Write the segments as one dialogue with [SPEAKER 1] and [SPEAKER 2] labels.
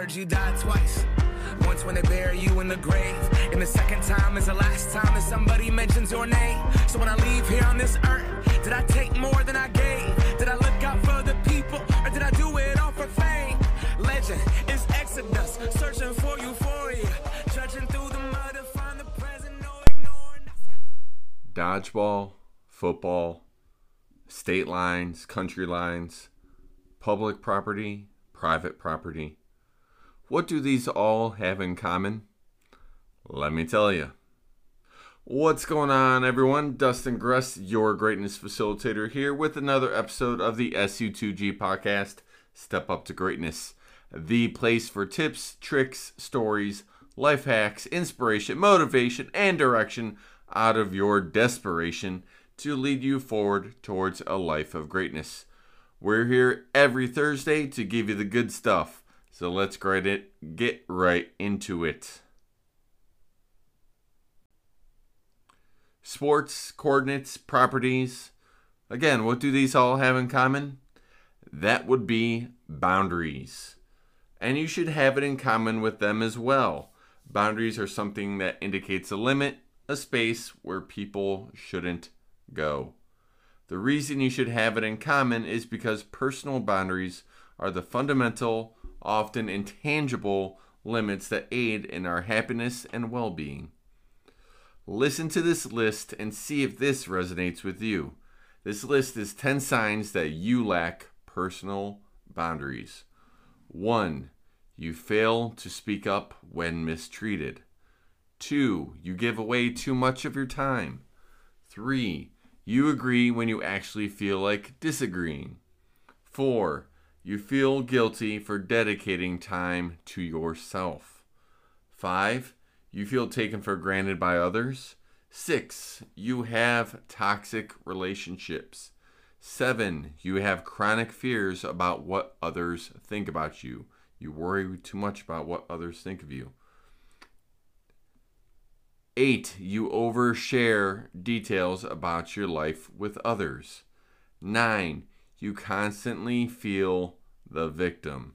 [SPEAKER 1] heard you twice. Once when they bury you in the grave, and the second time is the last time that somebody mentions your name. So when I leave here on this earth, did I take more than I gave? Did I look out for the people, or did I do it all for fame? Legend is Exodus, searching for euphoria, through the mud to find the present, no ignoring.
[SPEAKER 2] dodgeball, football, state lines, country lines, public property, private property. What do these all have in common? Let me tell you. What's going on, everyone? Dustin Gress, your greatness facilitator, here with another episode of the SU2G podcast, Step Up to Greatness, the place for tips, tricks, stories, life hacks, inspiration, motivation, and direction out of your desperation to lead you forward towards a life of greatness. We're here every Thursday to give you the good stuff. So let's get it get right into it. Sports, coordinates, properties. Again, what do these all have in common? That would be boundaries. And you should have it in common with them as well. Boundaries are something that indicates a limit, a space where people shouldn't go. The reason you should have it in common is because personal boundaries are the fundamental, often intangible limits that aid in our happiness and well being. Listen to this list and see if this resonates with you. This list is 10 signs that you lack personal boundaries. 1. You fail to speak up when mistreated. 2. You give away too much of your time. 3. You agree when you actually feel like disagreeing. 4. You feel guilty for dedicating time to yourself. 5. You feel taken for granted by others. 6. You have toxic relationships. 7. You have chronic fears about what others think about you. You worry too much about what others think of you. 8. You overshare details about your life with others. 9. You constantly feel the victim.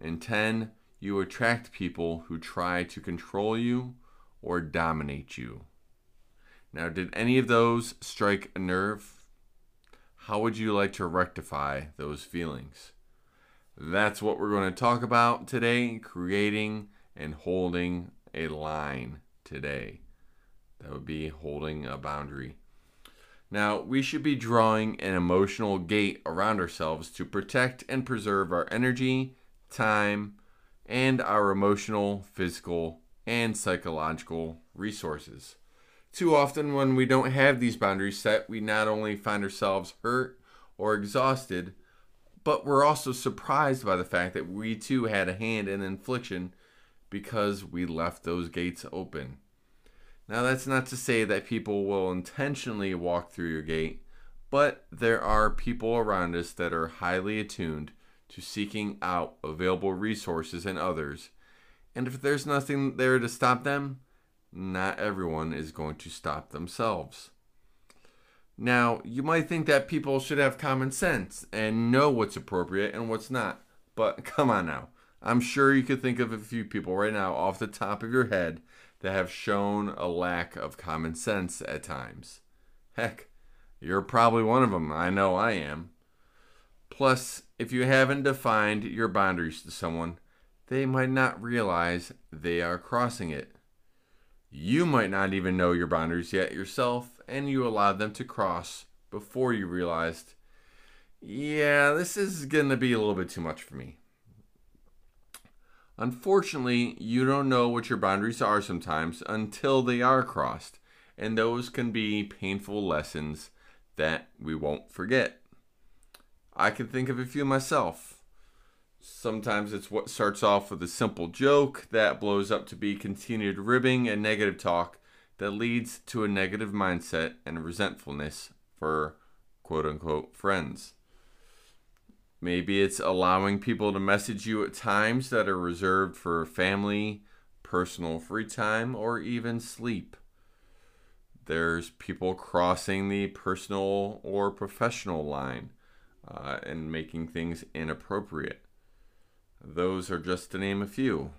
[SPEAKER 2] And 10. You attract people who try to control you or dominate you. Now, did any of those strike a nerve? How would you like to rectify those feelings? That's what we're going to talk about today creating and holding a line today. That would be holding a boundary. Now, we should be drawing an emotional gate around ourselves to protect and preserve our energy, time, and our emotional, physical, and psychological resources. Too often, when we don't have these boundaries set, we not only find ourselves hurt or exhausted, but we're also surprised by the fact that we too had a hand in infliction because we left those gates open. Now, that's not to say that people will intentionally walk through your gate, but there are people around us that are highly attuned to seeking out available resources in others. And if there's nothing there to stop them, not everyone is going to stop themselves. Now, you might think that people should have common sense and know what's appropriate and what's not. But come on now. I'm sure you could think of a few people right now off the top of your head that have shown a lack of common sense at times. Heck, you're probably one of them. I know I am. Plus, if you haven't defined your boundaries to someone, they might not realize they are crossing it. You might not even know your boundaries yet yourself, and you allowed them to cross before you realized, yeah, this is going to be a little bit too much for me. Unfortunately, you don't know what your boundaries are sometimes until they are crossed, and those can be painful lessons that we won't forget. I can think of a few myself. Sometimes it's what starts off with a simple joke that blows up to be continued ribbing and negative talk that leads to a negative mindset and resentfulness for quote unquote friends. Maybe it's allowing people to message you at times that are reserved for family, personal free time, or even sleep. There's people crossing the personal or professional line uh, and making things inappropriate. Those are just to name a few.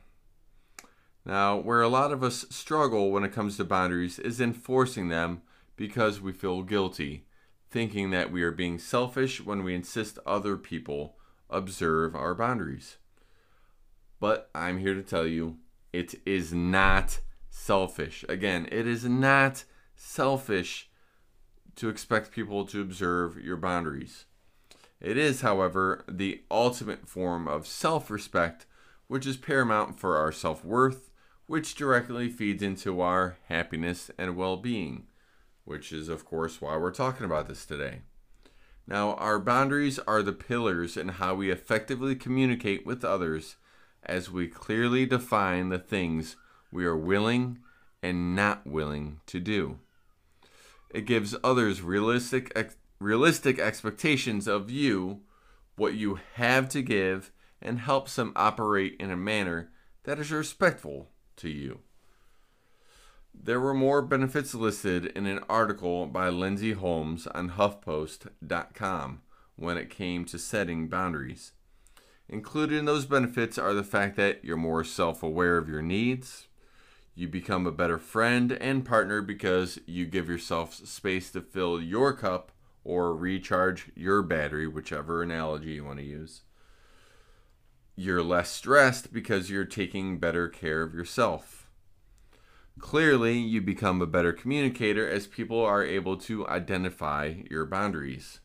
[SPEAKER 2] Now, where a lot of us struggle when it comes to boundaries is enforcing them because we feel guilty, thinking that we are being selfish when we insist other people observe our boundaries. But I'm here to tell you it is not selfish. Again, it is not selfish to expect people to observe your boundaries. It is, however, the ultimate form of self respect, which is paramount for our self worth which directly feeds into our happiness and well being, which is, of course, why we're talking about this today. Now, our boundaries are the pillars in how we effectively communicate with others as we clearly define the things we are willing and not willing to do. It gives others realistic ex- realistic expectations of you, what you have to give, and helps them operate in a manner that is respectful to you. There were more benefits listed in an article by Lindsay Holmes on HuffPost.com when it came to setting boundaries. Included in those benefits are the fact that you're more self aware of your needs, you become a better friend and partner because you give yourself space to fill your cup or recharge your battery, whichever analogy you want to use you're less stressed because you're taking better care of yourself. Clearly, you become a better communicator as people are able to identify your boundaries.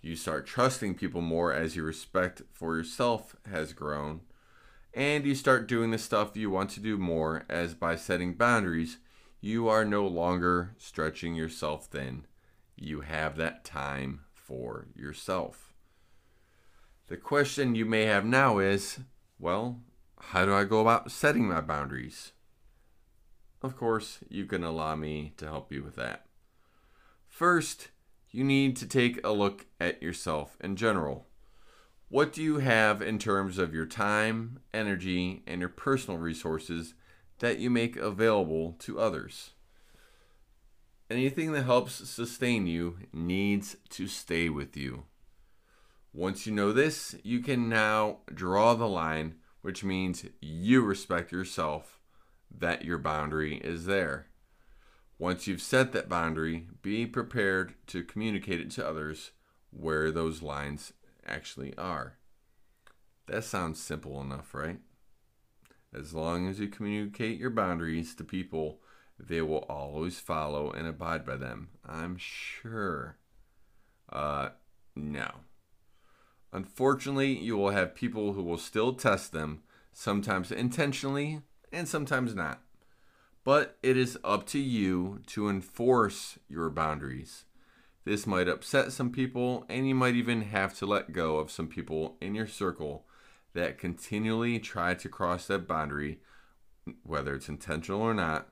[SPEAKER 2] You start trusting people more as your respect for yourself has grown. And you start doing the stuff you want to do more as by setting boundaries, you are no longer stretching yourself thin. You have that time for yourself. The question you may have now is well, how do I go about setting my boundaries? Of course, you can allow me to help you with that. First, you need to take a look at yourself in general. What do you have in terms of your time, energy, and your personal resources that you make available to others? Anything that helps sustain you needs to stay with you. Once you know this, you can now draw the line, which means you respect yourself that your boundary is there. Once you've set that boundary, be prepared to communicate it to others where those lines actually are. That sounds simple enough, right? As long as you communicate your boundaries to people, they will always follow and abide by them. I'm sure. Uh, no. Unfortunately, you will have people who will still test them, sometimes intentionally and sometimes not. But it is up to you to enforce your boundaries. This might upset some people, and you might even have to let go of some people in your circle that continually try to cross that boundary, whether it's intentional or not.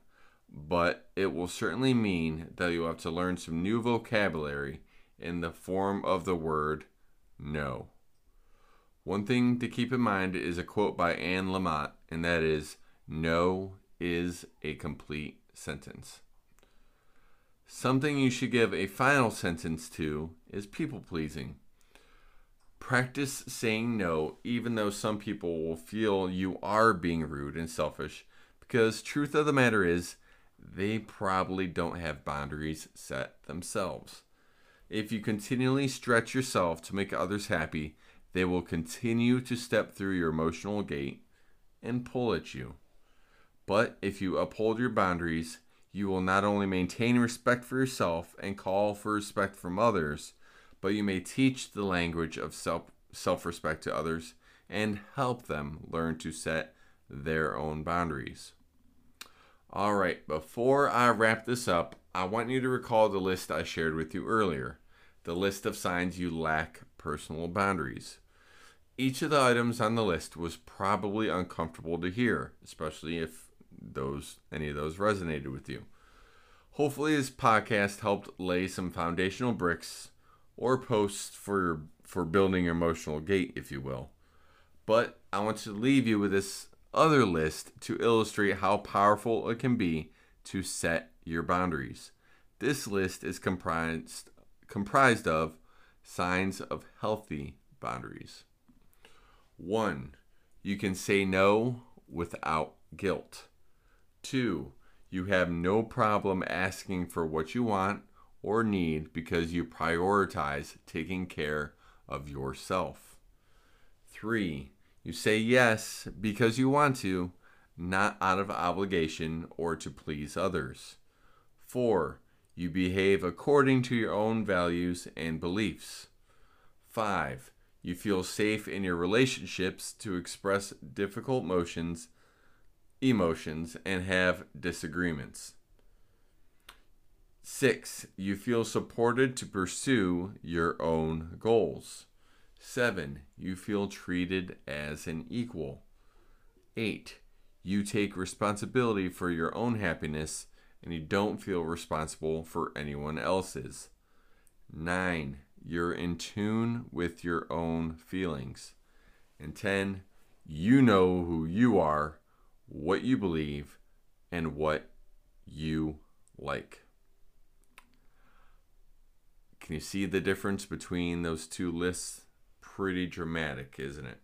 [SPEAKER 2] But it will certainly mean that you have to learn some new vocabulary in the form of the word no. One thing to keep in mind is a quote by Anne Lamott, and that is No is a complete sentence. Something you should give a final sentence to is people pleasing. Practice saying no, even though some people will feel you are being rude and selfish, because truth of the matter is, they probably don't have boundaries set themselves. If you continually stretch yourself to make others happy, they will continue to step through your emotional gate and pull at you. But if you uphold your boundaries, you will not only maintain respect for yourself and call for respect from others, but you may teach the language of self self respect to others and help them learn to set their own boundaries. All right, before I wrap this up, I want you to recall the list I shared with you earlier the list of signs you lack personal boundaries. Each of the items on the list was probably uncomfortable to hear, especially if those any of those resonated with you. Hopefully this podcast helped lay some foundational bricks or posts for for building your emotional gate, if you will. But I want to leave you with this other list to illustrate how powerful it can be to set your boundaries. This list is comprised comprised of signs of healthy boundaries. 1. You can say no without guilt. Two, you have no problem asking for what you want or need because you prioritize taking care of yourself. Three, you say yes because you want to, not out of obligation or to please others. Four, you behave according to your own values and beliefs. Five, you feel safe in your relationships to express difficult emotions, emotions and have disagreements. Six, you feel supported to pursue your own goals. Seven, you feel treated as an equal. Eight, you take responsibility for your own happiness and you don't feel responsible for anyone else's. Nine, you're in tune with your own feelings. And 10, you know who you are, what you believe, and what you like. Can you see the difference between those two lists? Pretty dramatic, isn't it?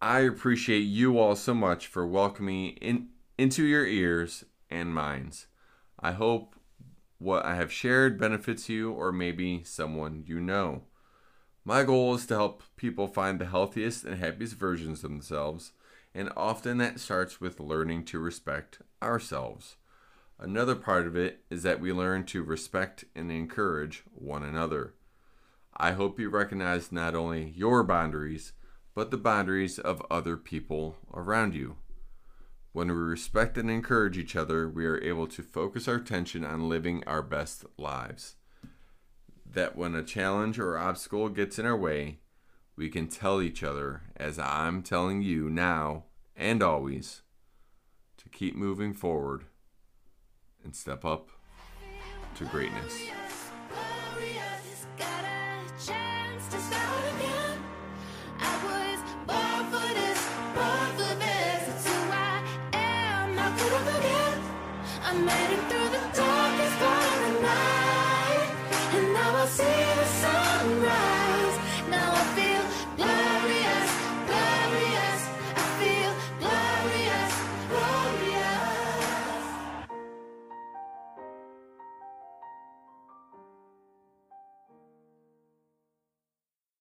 [SPEAKER 2] I appreciate you all so much for welcoming in, into your ears and minds. I hope what I have shared benefits you or maybe someone you know. My goal is to help people find the healthiest and happiest versions of themselves, and often that starts with learning to respect ourselves. Another part of it is that we learn to respect and encourage one another. I hope you recognize not only your boundaries, but the boundaries of other people around you. When we respect and encourage each other, we are able to focus our attention on living our best lives. That when a challenge or obstacle gets in our way, we can tell each other, as I'm telling you now and always, to keep moving forward and step up to greatness.
[SPEAKER 3] I made it through